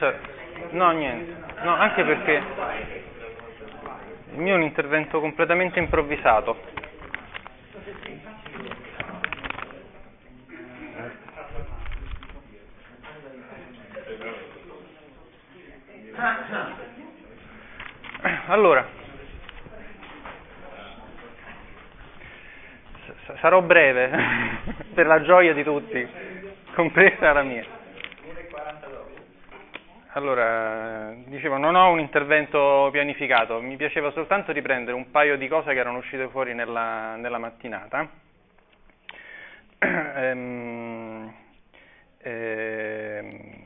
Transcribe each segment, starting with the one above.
io. No, niente. No, anche perché il mio è un intervento completamente improvvisato. Allora, sarò breve per la gioia di tutti, compresa la mia. Allora, dicevo, non ho un intervento pianificato, mi piaceva soltanto riprendere un paio di cose che erano uscite fuori nella, nella mattinata. ehm, ehm,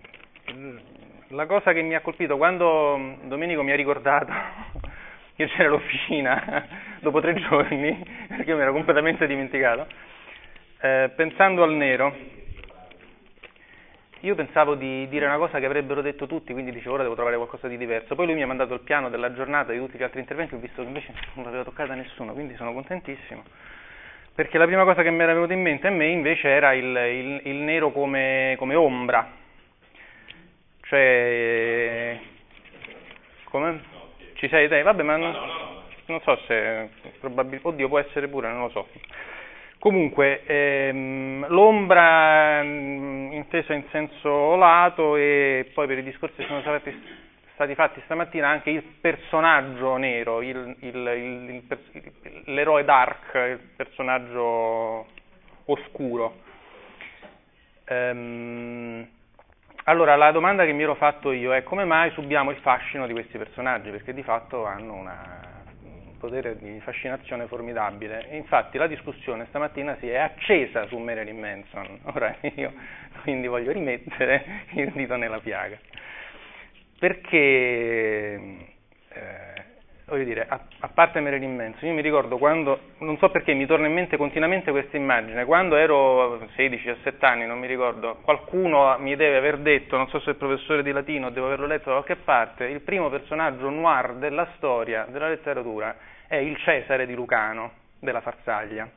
la cosa che mi ha colpito quando Domenico mi ha ricordato che c'era l'officina dopo tre giorni, perché mi ero completamente dimenticato, eh, pensando al nero, io pensavo di dire una cosa che avrebbero detto tutti, quindi dicevo ora devo trovare qualcosa di diverso. Poi lui mi ha mandato il piano della giornata di tutti gli altri interventi, ho visto che invece non l'aveva toccata nessuno, quindi sono contentissimo. Perché la prima cosa che mi era venuta in mente a me invece era il, il, il nero come, come ombra, cioè, come? Ci sei te? Vabbè, ma non, non so se, probabilmente, oddio può essere pure, non lo so. Comunque, ehm, l'ombra mh, intesa in senso lato e poi per i discorsi che sono stati, stati fatti stamattina anche il personaggio nero, il, il, il, l'eroe dark, il personaggio oscuro. Ehm, allora, la domanda che mi ero fatto io è come mai subiamo il fascino di questi personaggi, perché di fatto hanno una, un potere di fascinazione formidabile. E infatti la discussione stamattina si è accesa su Marilyn Manson, ora io quindi voglio rimettere il dito nella piaga. Perché eh, voglio dire, a, a parte Marilyn Manson, io mi ricordo quando, non so perché mi torna in mente continuamente questa immagine, quando ero 16-17 anni, non mi ricordo, qualcuno mi deve aver detto, non so se è professore di latino, devo averlo letto da qualche parte, il primo personaggio noir della storia, della letteratura, è il Cesare di Lucano, della Farsaglia.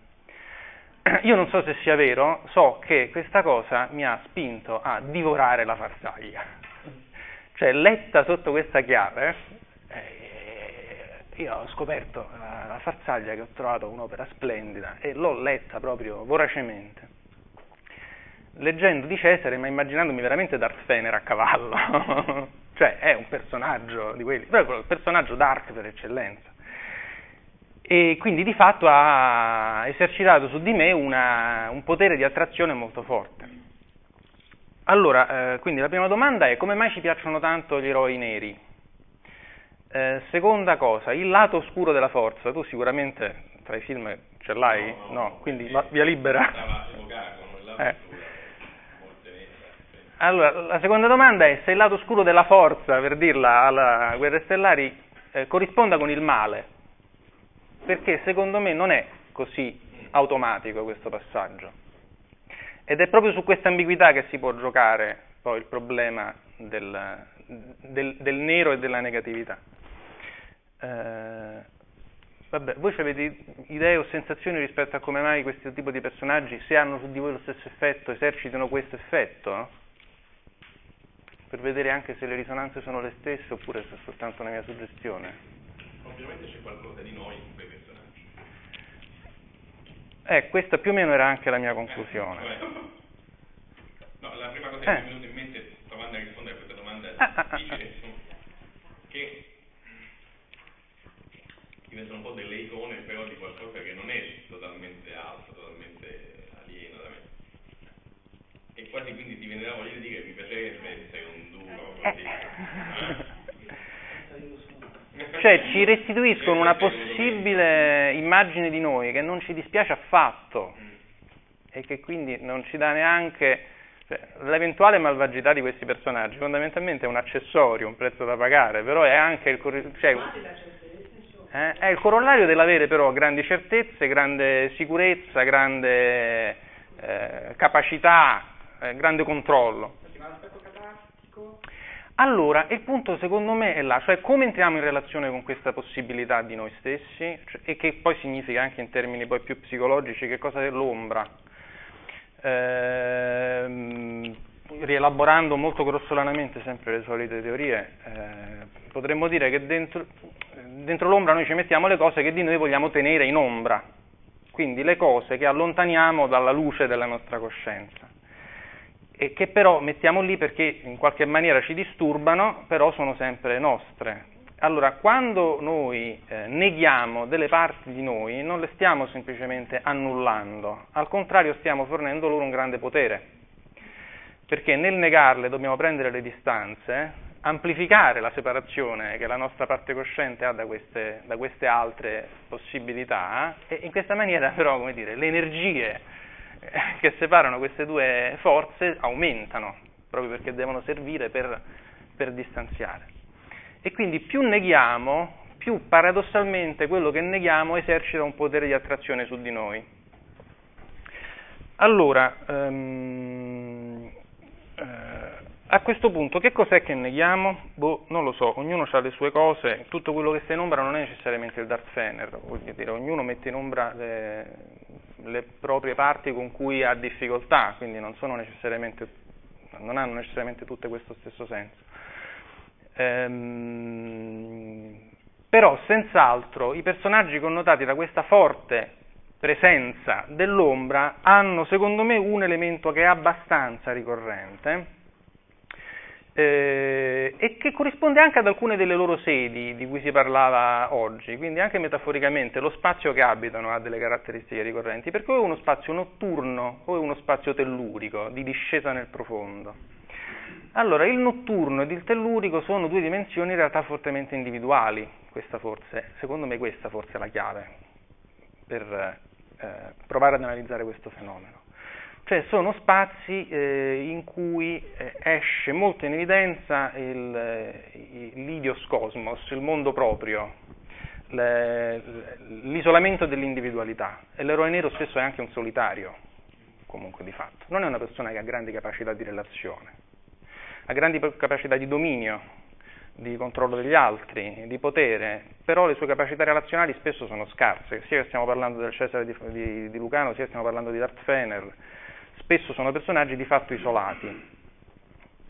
Io non so se sia vero, so che questa cosa mi ha spinto a divorare la Farsaglia. Cioè, letta sotto questa chiave, io ho scoperto la, la Farsaglia che ho trovato un'opera splendida e l'ho letta proprio voracemente. Leggendo di Cesare, ma immaginandomi veramente Darth Fener a cavallo, cioè è un personaggio di quelli, proprio il personaggio dark per eccellenza. E quindi di fatto ha esercitato su di me una, un potere di attrazione molto forte. Allora, eh, quindi la prima domanda è come mai ci piacciono tanto gli eroi neri? Eh, seconda cosa, il lato oscuro della forza. Tu sicuramente tra i film ce l'hai? No, no, no quindi va, via libera. Eh. Allora, la seconda domanda è se il lato oscuro della forza, per dirla alla Guerre Stellari, eh, corrisponda con il male. Perché secondo me non è così automatico questo passaggio. Ed è proprio su questa ambiguità che si può giocare poi il problema del, del, del nero e della negatività. Eh, vabbè, voi avete idee o sensazioni rispetto a come mai questo tipo di personaggi, se hanno su di voi lo stesso effetto, esercitano questo effetto? Per vedere anche se le risonanze sono le stesse oppure se è soltanto una mia suggestione. Ovviamente c'è qualcosa di noi in quei personaggi. Eh, questa più o meno era anche la mia conclusione. Eh, no, la prima cosa che mi è venuta in mente, provando a rispondere a questa domanda ah, ah, difficile, ah, che diventano un po' delle icone però di qualcosa che non è totalmente altro, totalmente alieno da me. E quasi quindi ti viene voglia di dire che mi piacerebbe essere un duro così. Eh? Cioè ci restituiscono una possibile immagine di noi che non ci dispiace affatto e che quindi non ci dà neanche cioè, l'eventuale malvagità di questi personaggi fondamentalmente è un accessorio, un prezzo da pagare, però è anche il cioè, eh, è il corollario dell'avere però grandi certezze, grande sicurezza, grande eh, capacità, eh, grande controllo. Allora, il punto secondo me è là, cioè come entriamo in relazione con questa possibilità di noi stessi cioè, e che poi significa anche in termini poi più psicologici che cosa è l'ombra. Ehm, rielaborando molto grossolanamente sempre le solite teorie, eh, potremmo dire che dentro, dentro l'ombra noi ci mettiamo le cose che di noi vogliamo tenere in ombra, quindi le cose che allontaniamo dalla luce della nostra coscienza. E che però mettiamo lì perché in qualche maniera ci disturbano, però sono sempre nostre. Allora, quando noi eh, neghiamo delle parti di noi, non le stiamo semplicemente annullando, al contrario stiamo fornendo loro un grande potere, perché nel negarle dobbiamo prendere le distanze, amplificare la separazione che la nostra parte cosciente ha da queste, da queste altre possibilità e in questa maniera però, come dire, le energie eh, che separano queste due forze aumentano, proprio perché devono servire per, per distanziare. E quindi più neghiamo, più paradossalmente quello che neghiamo esercita un potere di attrazione su di noi. Allora, um, uh, a questo punto che cos'è che neghiamo? Boh, non lo so, ognuno ha le sue cose, tutto quello che sta in ombra non è necessariamente il Darth Fener, voglio dire, ognuno mette in ombra le, le proprie parti con cui ha difficoltà, quindi non, non hanno necessariamente tutte questo stesso senso. Ehm, però senz'altro i personaggi connotati da questa forte presenza dell'ombra hanno secondo me un elemento che è abbastanza ricorrente eh, e che corrisponde anche ad alcune delle loro sedi di cui si parlava oggi, quindi anche metaforicamente lo spazio che abitano ha delle caratteristiche ricorrenti, perché o è uno spazio notturno o è uno spazio tellurico di discesa nel profondo. Allora, il notturno ed il tellurico sono due dimensioni in realtà fortemente individuali, questa forse, secondo me questa forse è la chiave per eh, provare ad analizzare questo fenomeno. Cioè sono spazi eh, in cui eh, esce molto in evidenza il, eh, l'idios cosmos, il mondo proprio, le, l'isolamento dell'individualità. E l'eroe nero spesso è anche un solitario, comunque di fatto. Non è una persona che ha grandi capacità di relazione ha grandi capacità di dominio, di controllo degli altri, di potere, però le sue capacità relazionali spesso sono scarse, sia che stiamo parlando del Cesare di, di, di Lucano, sia che stiamo parlando di Darth Fener, spesso sono personaggi di fatto isolati.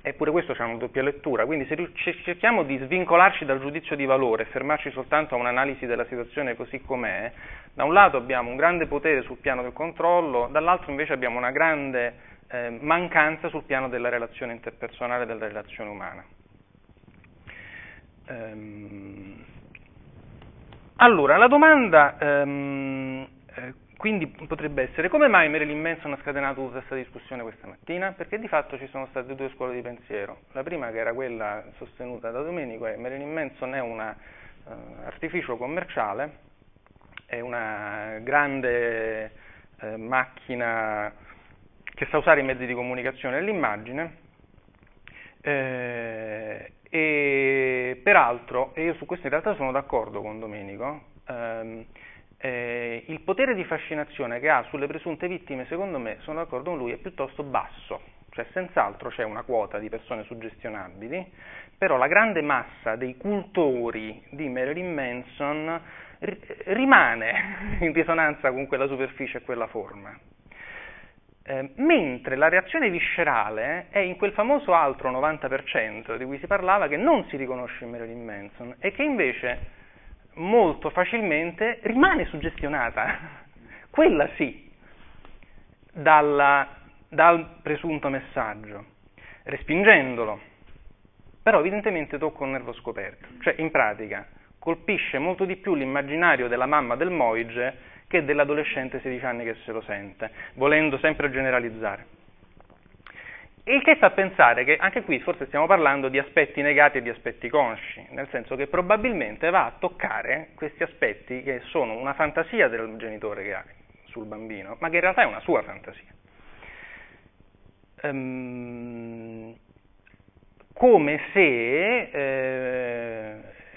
Eppure questo c'è una doppia lettura, quindi se cerchiamo di svincolarci dal giudizio di valore e fermarci soltanto a un'analisi della situazione così com'è, da un lato abbiamo un grande potere sul piano del controllo, dall'altro invece abbiamo una grande eh, mancanza sul piano della relazione interpersonale, della relazione umana. Ehm, allora, la domanda ehm, eh, quindi potrebbe essere come mai Marilyn Manson ha scatenato tutta questa discussione questa mattina? Perché di fatto ci sono state due scuole di pensiero. La prima che era quella sostenuta da Domenico è Marilyn Manson è un uh, artificio commerciale, è una grande uh, macchina che sa usare i mezzi di comunicazione e l'immagine eh, e peraltro, e io su questo in realtà sono d'accordo con Domenico, ehm, eh, il potere di fascinazione che ha sulle presunte vittime, secondo me, sono d'accordo con lui, è piuttosto basso, cioè senz'altro c'è una quota di persone suggestionabili, però la grande massa dei cultori di Marilyn Manson rimane in risonanza con quella superficie e quella forma. Eh, mentre la reazione viscerale è in quel famoso altro 90% di cui si parlava che non si riconosce in Marilyn Manson e che invece molto facilmente rimane suggestionata, quella sì, dalla, dal presunto messaggio, respingendolo. Però evidentemente tocca un nervo scoperto, cioè in pratica colpisce molto di più l'immaginario della mamma del Moige che dell'adolescente 16 anni che se lo sente, volendo sempre generalizzare. Il che fa pensare che anche qui forse stiamo parlando di aspetti negati e di aspetti consci, nel senso che probabilmente va a toccare questi aspetti che sono una fantasia del genitore che ha sul bambino, ma che in realtà è una sua fantasia. Um, come se eh,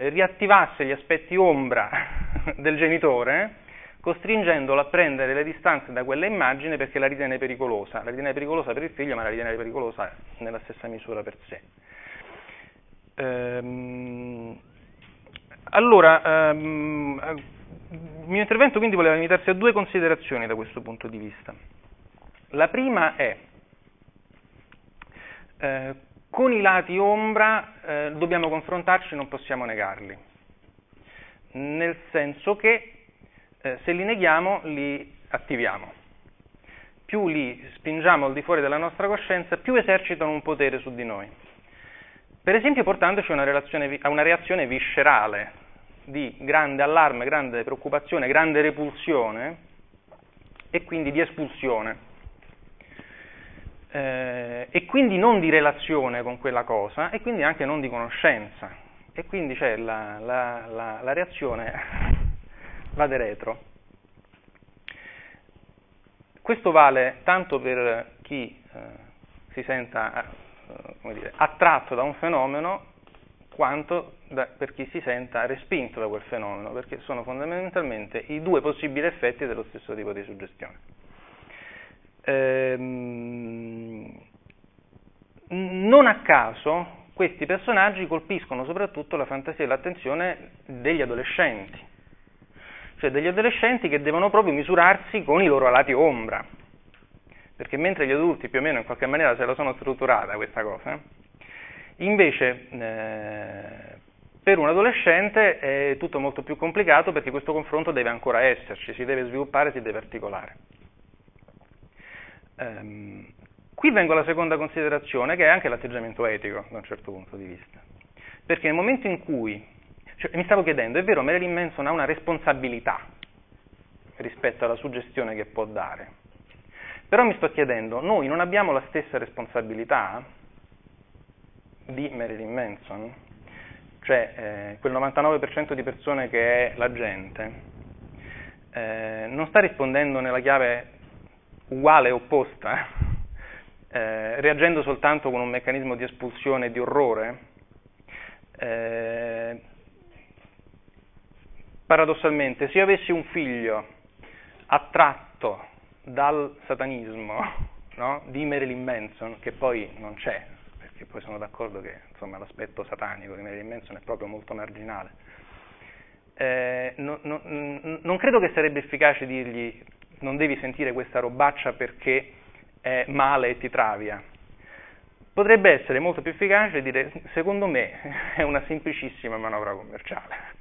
riattivasse gli aspetti ombra del genitore costringendolo a prendere le distanze da quella immagine perché la ritiene pericolosa, la ritiene pericolosa per il figlio ma la ritiene pericolosa nella stessa misura per sé. Ehm, allora, ehm, il mio intervento quindi voleva limitarsi a due considerazioni da questo punto di vista. La prima è, eh, con i lati ombra eh, dobbiamo confrontarci, non possiamo negarli, nel senso che eh, se li neghiamo li attiviamo. Più li spingiamo al di fuori della nostra coscienza, più esercitano un potere su di noi. Per esempio portandoci a una, a una reazione viscerale di grande allarme, grande preoccupazione, grande repulsione e quindi di espulsione. Eh, e quindi non di relazione con quella cosa e quindi anche non di conoscenza. E quindi c'è la, la, la, la reazione va de retro. Questo vale tanto per chi eh, si senta eh, dire, attratto da un fenomeno quanto da, per chi si senta respinto da quel fenomeno, perché sono fondamentalmente i due possibili effetti dello stesso tipo di suggestione. Ehm, non a caso questi personaggi colpiscono soprattutto la fantasia e l'attenzione degli adolescenti, cioè degli adolescenti che devono proprio misurarsi con i loro lati ombra, perché mentre gli adulti più o meno in qualche maniera se la sono strutturata questa cosa, invece eh, per un adolescente è tutto molto più complicato perché questo confronto deve ancora esserci, si deve sviluppare, si deve articolare. Um, qui vengo alla seconda considerazione, che è anche l'atteggiamento etico, da un certo punto di vista. Perché nel momento in cui, cioè, mi stavo chiedendo, è vero, Marilyn Manson ha una responsabilità rispetto alla suggestione che può dare, però mi sto chiedendo, noi non abbiamo la stessa responsabilità di Marilyn Manson? cioè eh, quel 99% di persone che è la gente, eh, non sta rispondendo nella chiave uguale e opposta, eh, reagendo soltanto con un meccanismo di espulsione e di orrore. Eh, paradossalmente, se io avessi un figlio attratto dal satanismo no, di Marilyn Manson, che poi non c'è, che poi sono d'accordo che insomma, l'aspetto satanico di Marilyn Manson è proprio molto marginale. Eh, no, no, non credo che sarebbe efficace dirgli non devi sentire questa robaccia perché è male e ti travia. Potrebbe essere molto più efficace dire secondo me è una semplicissima manovra commerciale,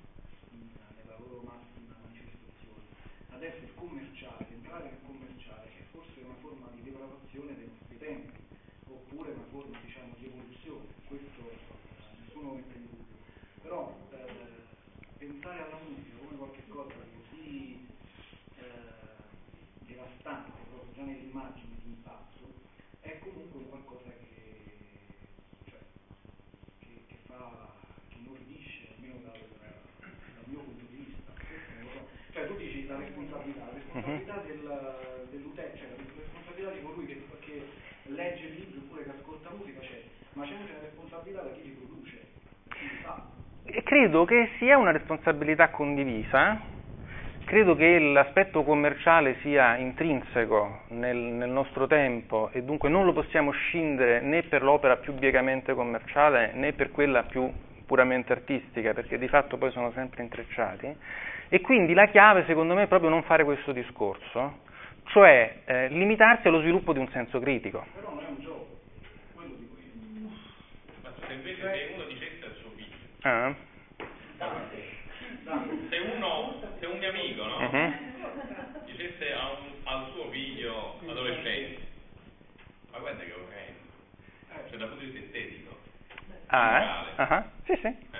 adesso il commerciale, entrare nel commerciale è forse una forma di degradazione dei nostri tempi, oppure una forma diciamo, di evoluzione, questo eh, nessuno mette in dubbio. Però eh, pensare alla musica come qualcosa di così eh, devastante, proprio già nell'immagine di impatto, è comunque qualcosa credo che sia una responsabilità condivisa, credo che l'aspetto commerciale sia intrinseco nel, nel, nostro tempo e dunque non lo possiamo scindere né per l'opera più biecamente commerciale né per quella più puramente artistica, perché di fatto poi sono sempre intrecciati. E quindi la chiave secondo me è proprio non fare questo discorso, cioè eh, limitarsi allo sviluppo di un senso critico. Però non è un gioco, quello dico io. Ma se invece uno dicesse al suo figlio. Ah se uno, se un mio amico, no? Uh-huh. Dicesse a un, al suo figlio adolescente, ma guarda che orrendo, cioè dal punto di vista estetico. Ah, eh? uh-huh. sì, sì.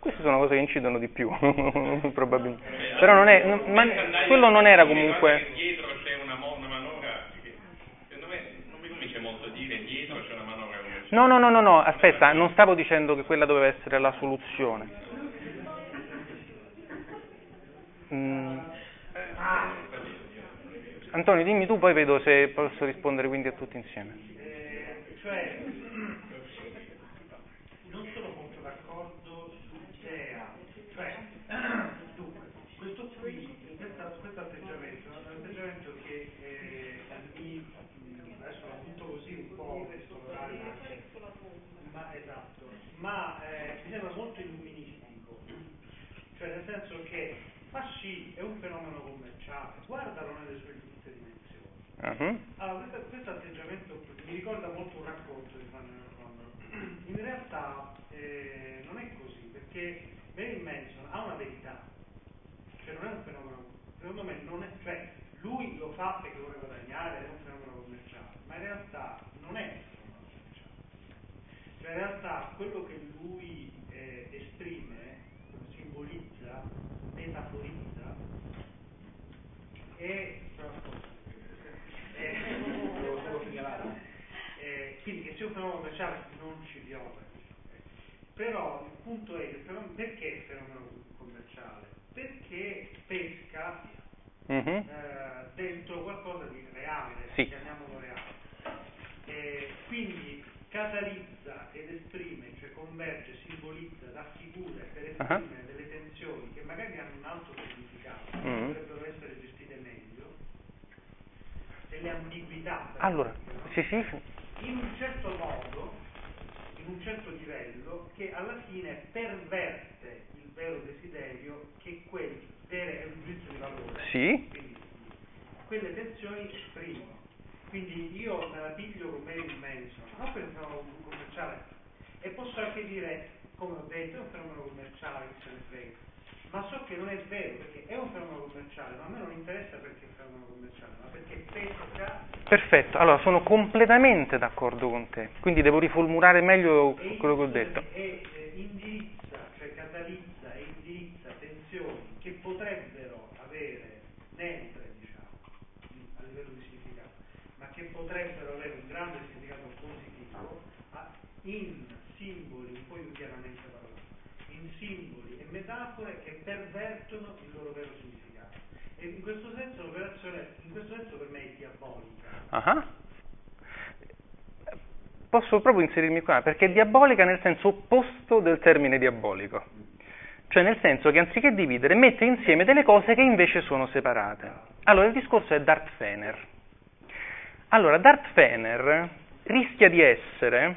Queste sono cose che incidono di più, probabilmente. Però non è, non, ma quello non era comunque... Dietro c'è una, una manovra, secondo me non mi convince molto dire dietro c'è una manovra. No, no, no, no, no, aspetta, non stavo dicendo che quella doveva essere la soluzione. Mm. Antonio, dimmi tu, poi vedo se posso rispondere quindi a tutti insieme. Eh, cioè non sono molto d'accordo sull'idea, cioè dunque, questo qui, questo atteggiamento è un atteggiamento che eh, mi, adesso lo butto così un po' ma esatto, ma eh, mi sembra molto illuministico, cioè nel senso che ma sì, è un fenomeno commerciale, guardalo nelle sue giuste dimensioni. Uh-huh. Allora, questo, questo, atteggiamento mi ricorda molto un racconto di Manuel Condor. In realtà eh, non è così, perché Marilyn Manson ha una verità, cioè non è un fenomeno, secondo me non è, cioè lui lo fa perché vuole guadagnare, è un fenomeno commerciale, ma in realtà non è un fenomeno commerciale. Cioè in realtà quello che lui eh, esprime, simbolizza, metaforizza, è, è quindi che sia un fenomeno commerciale non ci viola. Però il punto è fenomeno, perché il fenomeno commerciale? Perché pesca mm-hmm. eh, dentro qualcosa di reale, sì. chiamiamolo reale. E quindi catalizza ed esprime, cioè converge, simbolizza, raffigura per esprimere uh-huh. delle tensioni che magari hanno un altro significato, mm-hmm. potrebbero essere gestite meglio, delle ambiguità. Allora, sì, sì. In un certo modo in un certo livello che alla fine perverte il vero desiderio che quel è un giudizio di valore. Sì. Quindi, quelle tensioni esprimono. Quindi io me la piglio con Marilyn Manson, non per un fenomeno commerciale, e posso anche dire, come ho detto, è un fenomeno commerciale che se ne frega ma so che non è vero, perché è un fenomeno commerciale, ma a me non interessa perché è un fenomeno commerciale, ma perché pesca... Perfetto, allora sono completamente d'accordo con te, quindi devo riformulare meglio quello che ho detto. E eh, indirizza, cioè catalizza e indirizza tensioni che potrebbero avere neutre, diciamo, a livello di significato, che potrebbero avere un grande significato positivo in simboli, poi chiaramente parlato, in simboli metafore che pervertono il loro vero significato. E in questo senso l'operazione, in questo senso per me è diabolica. Uh-huh. Posso proprio inserirmi qua, perché è diabolica nel senso opposto del termine diabolico. Cioè nel senso che anziché dividere mette insieme delle cose che invece sono separate. Allora il discorso è Darth Fener. Allora Darth Fener rischia di essere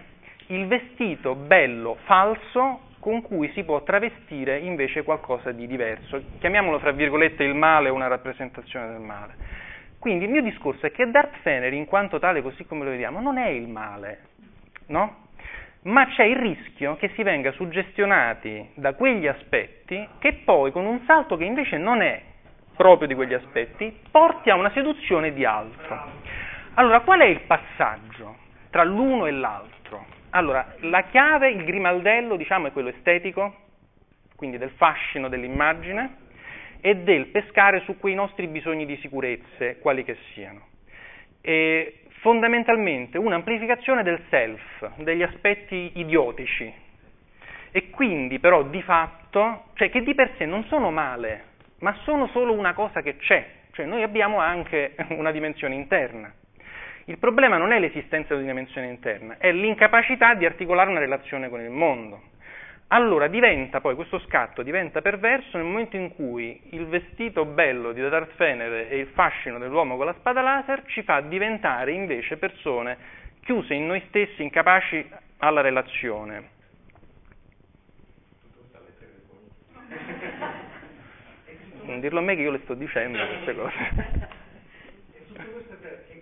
il vestito bello falso con cui si può travestire invece qualcosa di diverso. Chiamiamolo tra virgolette il male o una rappresentazione del male. Quindi il mio discorso è che Darth Fener, in quanto tale, così come lo vediamo, non è il male, no? Ma c'è il rischio che si venga suggestionati da quegli aspetti che poi, con un salto che invece non è proprio di quegli aspetti, porti a una seduzione di altro. Allora, qual è il passaggio tra l'uno e l'altro? Allora, la chiave, il grimaldello, diciamo, è quello estetico, quindi del fascino dell'immagine, e del pescare su quei nostri bisogni di sicurezze, quali che siano. E fondamentalmente un'amplificazione del self, degli aspetti idiotici, e quindi però di fatto, cioè che di per sé non sono male, ma sono solo una cosa che c'è, cioè noi abbiamo anche una dimensione interna. Il problema non è l'esistenza di una dimensione interna, è l'incapacità di articolare una relazione con il mondo. Allora diventa poi, questo scatto diventa perverso nel momento in cui il vestito bello di Darth Fener e il fascino dell'uomo con la spada laser ci fa diventare invece persone chiuse in noi stessi, incapaci alla relazione. Non dirlo a me che io le sto dicendo queste cose.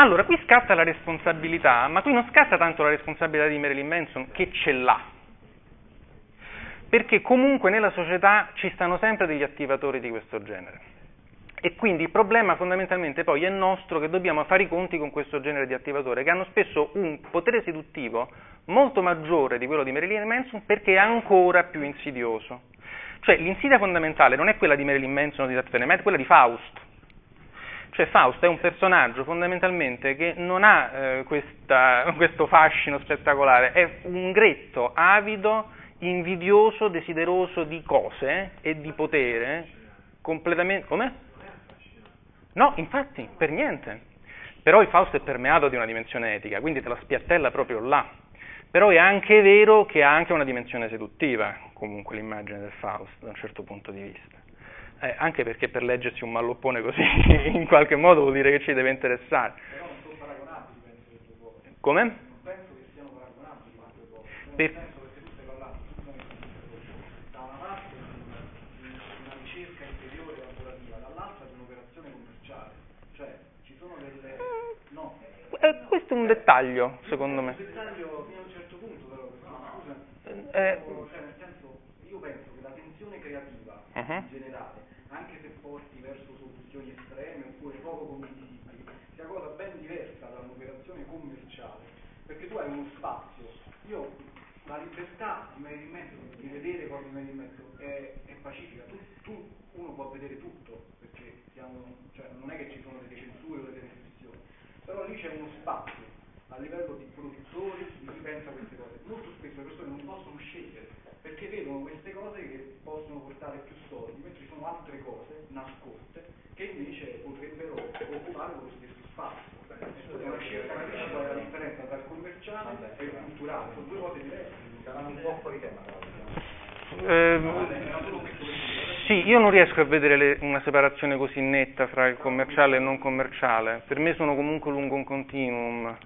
Allora, qui scatta la responsabilità, ma qui non scatta tanto la responsabilità di Marilyn Manson, che ce l'ha. Perché comunque nella società ci stanno sempre degli attivatori di questo genere. E quindi il problema fondamentalmente poi è nostro che dobbiamo fare i conti con questo genere di attivatore, che hanno spesso un potere seduttivo molto maggiore di quello di Marilyn Manson perché è ancora più insidioso. Cioè l'insidia fondamentale non è quella di Marilyn Manson o di Darth ma è quella di Faust cioè Fausto è un personaggio fondamentalmente che non ha eh, questa, questo fascino spettacolare, è un gretto avido, invidioso, desideroso di cose e di potere completamente... Come? No, infatti, per niente. Però il Fausto è permeato di una dimensione etica, quindi te la spiattella proprio là. Però è anche vero che ha anche una dimensione seduttiva, comunque l'immagine del Fausto, da un certo punto di vista. Eh, anche perché per leggersi un malloppone così in qualche modo vuol dire che ci deve interessare. Però non sono paragonabili, penso, le due cose. Come? Non penso che siano paragonabili le due cose. Per- penso perché tu stai parlando da una parte di una ricerca interiore lavorativa, dall'altra di un'operazione commerciale. Cioè, ci sono delle... No. Eh, questo è un dettaglio, secondo me. Un dettaglio fino a un certo punto però, no, scusa, Eh, cioè nel senso, io penso che la tensione in generale, anche se porti verso soluzioni estreme oppure poco condivisibili, sia cosa ben diversa da un'operazione commerciale, perché tu hai uno spazio. Io la libertà di Marilyn Manson, di vedere cose di Marilyn Manson è, è pacifica, tu, tu- uno può vedere tutto, perché siamo, cioè, non è che ci sono delle censure o delle restrizioni, però lì c'è uno spazio a livello di produttori, di chi pensa queste cose. Molto spesso le persone non possono scegliere perché vedono queste cose che possono portare più soldi, mentre ci sono altre cose nascoste che invece potrebbero occupare lo stesso spazio. È una scelta che ci fa la differenza tra il commerciale e il culturale, sono due cose diverse. Saranno un po' fuori tema. ehm, sì, io non riesco a vedere le- una separazione così netta fra il commerciale e il non commerciale. Per me sono comunque lungo un continuum.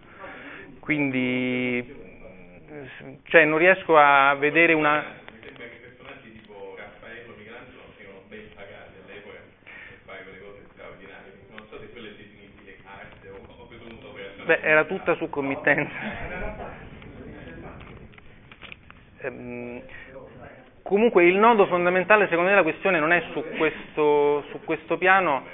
Quindi, cioè, non riesco a vedere una... Beh, era tutta su committenza. Ehm, comunque il nodo fondamentale secondo me la questione non è su questo, su questo piano,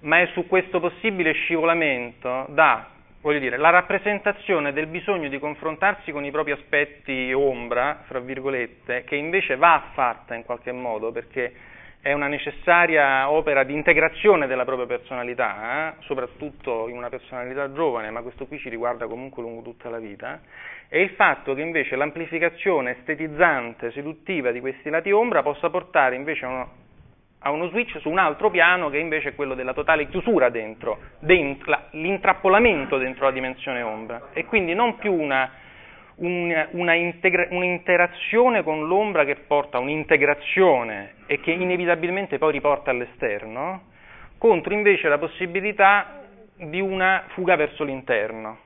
ma è su questo possibile scivolamento da, voglio dire, la rappresentazione del bisogno di confrontarsi con i propri aspetti ombra, fra virgolette, che invece va fatta in qualche modo perché è una necessaria opera di integrazione della propria personalità, eh, soprattutto in una personalità giovane, ma questo qui ci riguarda comunque lungo tutta la vita, e il fatto che invece l'amplificazione estetizzante, seduttiva di questi lati ombra possa portare invece a uno, a uno switch su un altro piano che invece è quello della totale chiusura dentro, dentro la- l'intrappolamento dentro la dimensione ombra, e quindi non più una, un- una integra- un'interazione con l'ombra che porta a un'integrazione e che inevitabilmente poi riporta all'esterno, contro invece la possibilità di una fuga verso l'interno.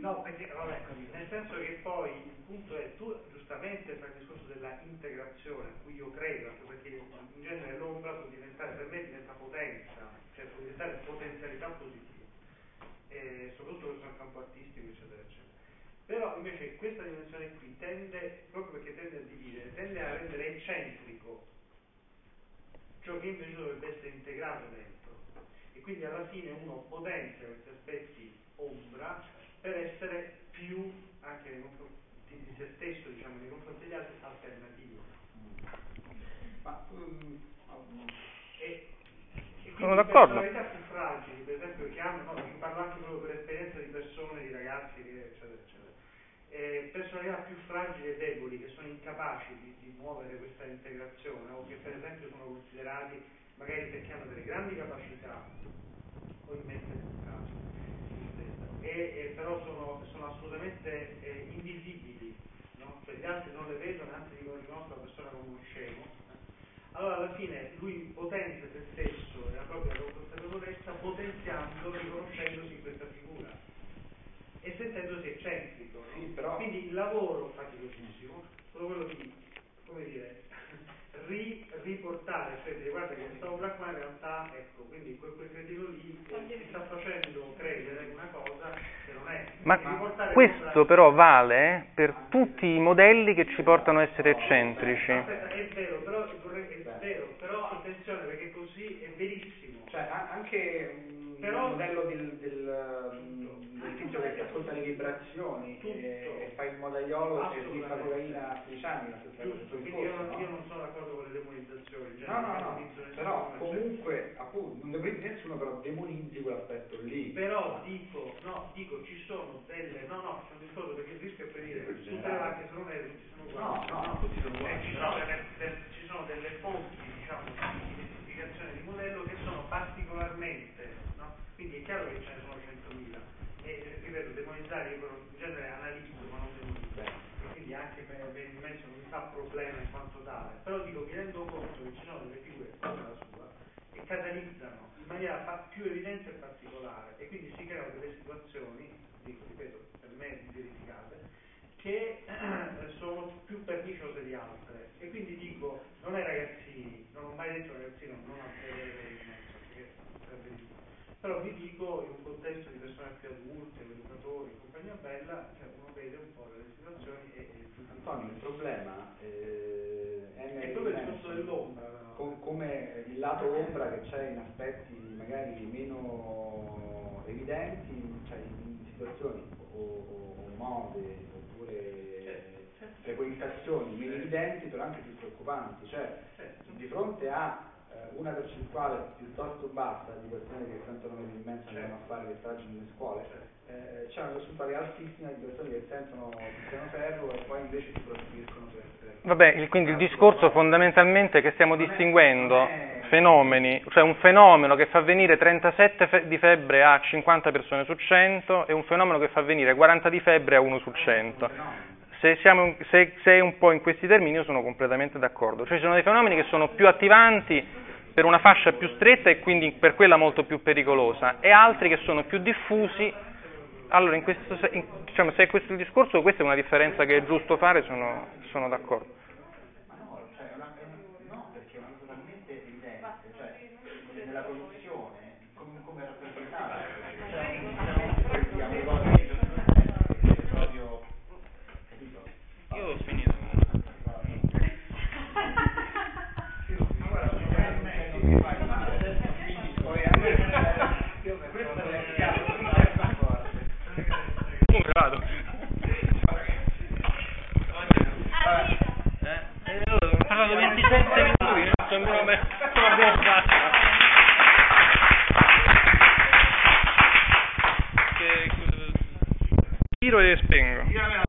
No, perché, vabbè, così, nel senso che poi il punto è, tu giustamente fai il discorso della integrazione, a cui io credo, anche perché in genere l'ombra può diventare, per me diventa potenza, cioè può diventare potenzialità positiva, e soprattutto nel campo artistico, eccetera, eccetera. Però invece questa dimensione qui tende, proprio perché tende a dividere, tende a rendere eccentrico ciò che invece dovrebbe essere integrato dentro. E quindi alla fine uno potenzia questi aspetti ombra per essere più, anche nei confronti di se stesso, diciamo, nei confronti degli altri, alternativo. Ma, mm, E, e quindi Sono d'accordo. personalità più fragili, per esempio, che hanno, no, parlo anche proprio per esperienza di persone, di ragazzi, che, eccetera, eccetera. Eh, personalità più fragili e deboli che sono incapaci di, di muovere questa integrazione o che per esempio sono considerati magari perché hanno delle grandi capacità o in caso e, e però sono, sono assolutamente eh, invisibili no? cioè gli altri non le vedono anzi dicono riconoscono la persona come uno scemo allora alla fine lui potenzia se stesso e la propria consapevolezza potenziando, riconoscendosi in questa figura e sentendosi eccentrico. Sì, però- Quindi il lavoro faticosissimo, solo quello di, come dire, ri- riportare, cioè dire guarda che questa ombra qua in realtà, ecco, quindi quel, quel cretino lì ti sta facendo credere una cosa che non è. Ma riportare questo però vale per tutti i modelli che ci portano a essere eccentrici. Aspetta, è vero, però, vorrei- è vero, però attenzione perché così è verissimo. Cioè, anche mh, Però, il modello del, del, del vibrazioni e, e fa il modaiolo e si fa cocaina a 16 anni, cosa. Quindi io, no? io non sono d'accordo con le demonizzazioni. Cioè no, no, no, però comunque, appunto, non demonizzi nessuno, però demonizzi quell'aspetto lì. Però dico, no, dico, ci sono delle, no, no, c'è un discorso perché il rischio è per dire, tutte le vacche sono nere, tutti sono uguali. No, no, no, tutti sono uguali. Eh, ci, sono delle, ci sono delle fonti, diciamo, di identificazione di modello che sono particolarmente, no? Quindi è chiaro che ce ne sono 100.000. E ripeto, demonizzare io in genere analizzo, ma non demonizzo. E quindi anche per, per il mezzo non mi fa problema in quanto tale. Però dico, mi rendo conto che ci sono delle figure come la sua che catalizzano in maniera più evidente e particolare e quindi si creano delle situazioni, dico, ripeto, per me verificate, che sono più perniciose di altre. E quindi dico, non è ragazzini, non ho mai detto ragazzino non a vedere in mezzo, perché sarebbe giusto. Però vi dico, in un contesto di persone più adulte, educatori, compagnia bella, cioè uno vede un po' delle situazioni e... e Antonio, il problema eh, è... Nel è proprio il discorso dell'ombra. Com- come il lato ombra che c'è in aspetti magari meno evidenti, cioè in situazioni o, o, o mode frequentazioni meno evidenti però anche più preoccupanti, cioè di fronte a eh, una percentuale piuttosto bassa di persone che sentono mensilmente certo. andano a fare le stragi nelle scuole, eh, c'è una percentuale altissima di persone che sentono il piano ferro e poi invece si prostituiscono per, per Vabbè, quindi il discorso fondamentalmente è che stiamo distinguendo fenomeni, cioè un fenomeno che fa venire 37 fe- di febbre a 50 persone su 100 e un fenomeno che fa venire 40 di febbre a 1 su 100 se, siamo, se, se, è un po' in questi termini io sono completamente d'accordo. Cioè ci sono dei fenomeni che sono più attivanti per una fascia più stretta e quindi per quella molto più pericolosa e altri che sono più diffusi. Allora, in questo, in, diciamo, se è questo il discorso, questa è una differenza che è giusto fare, sono, sono d'accordo. 27 minuti, sembra una buona Che, tiro e spengo.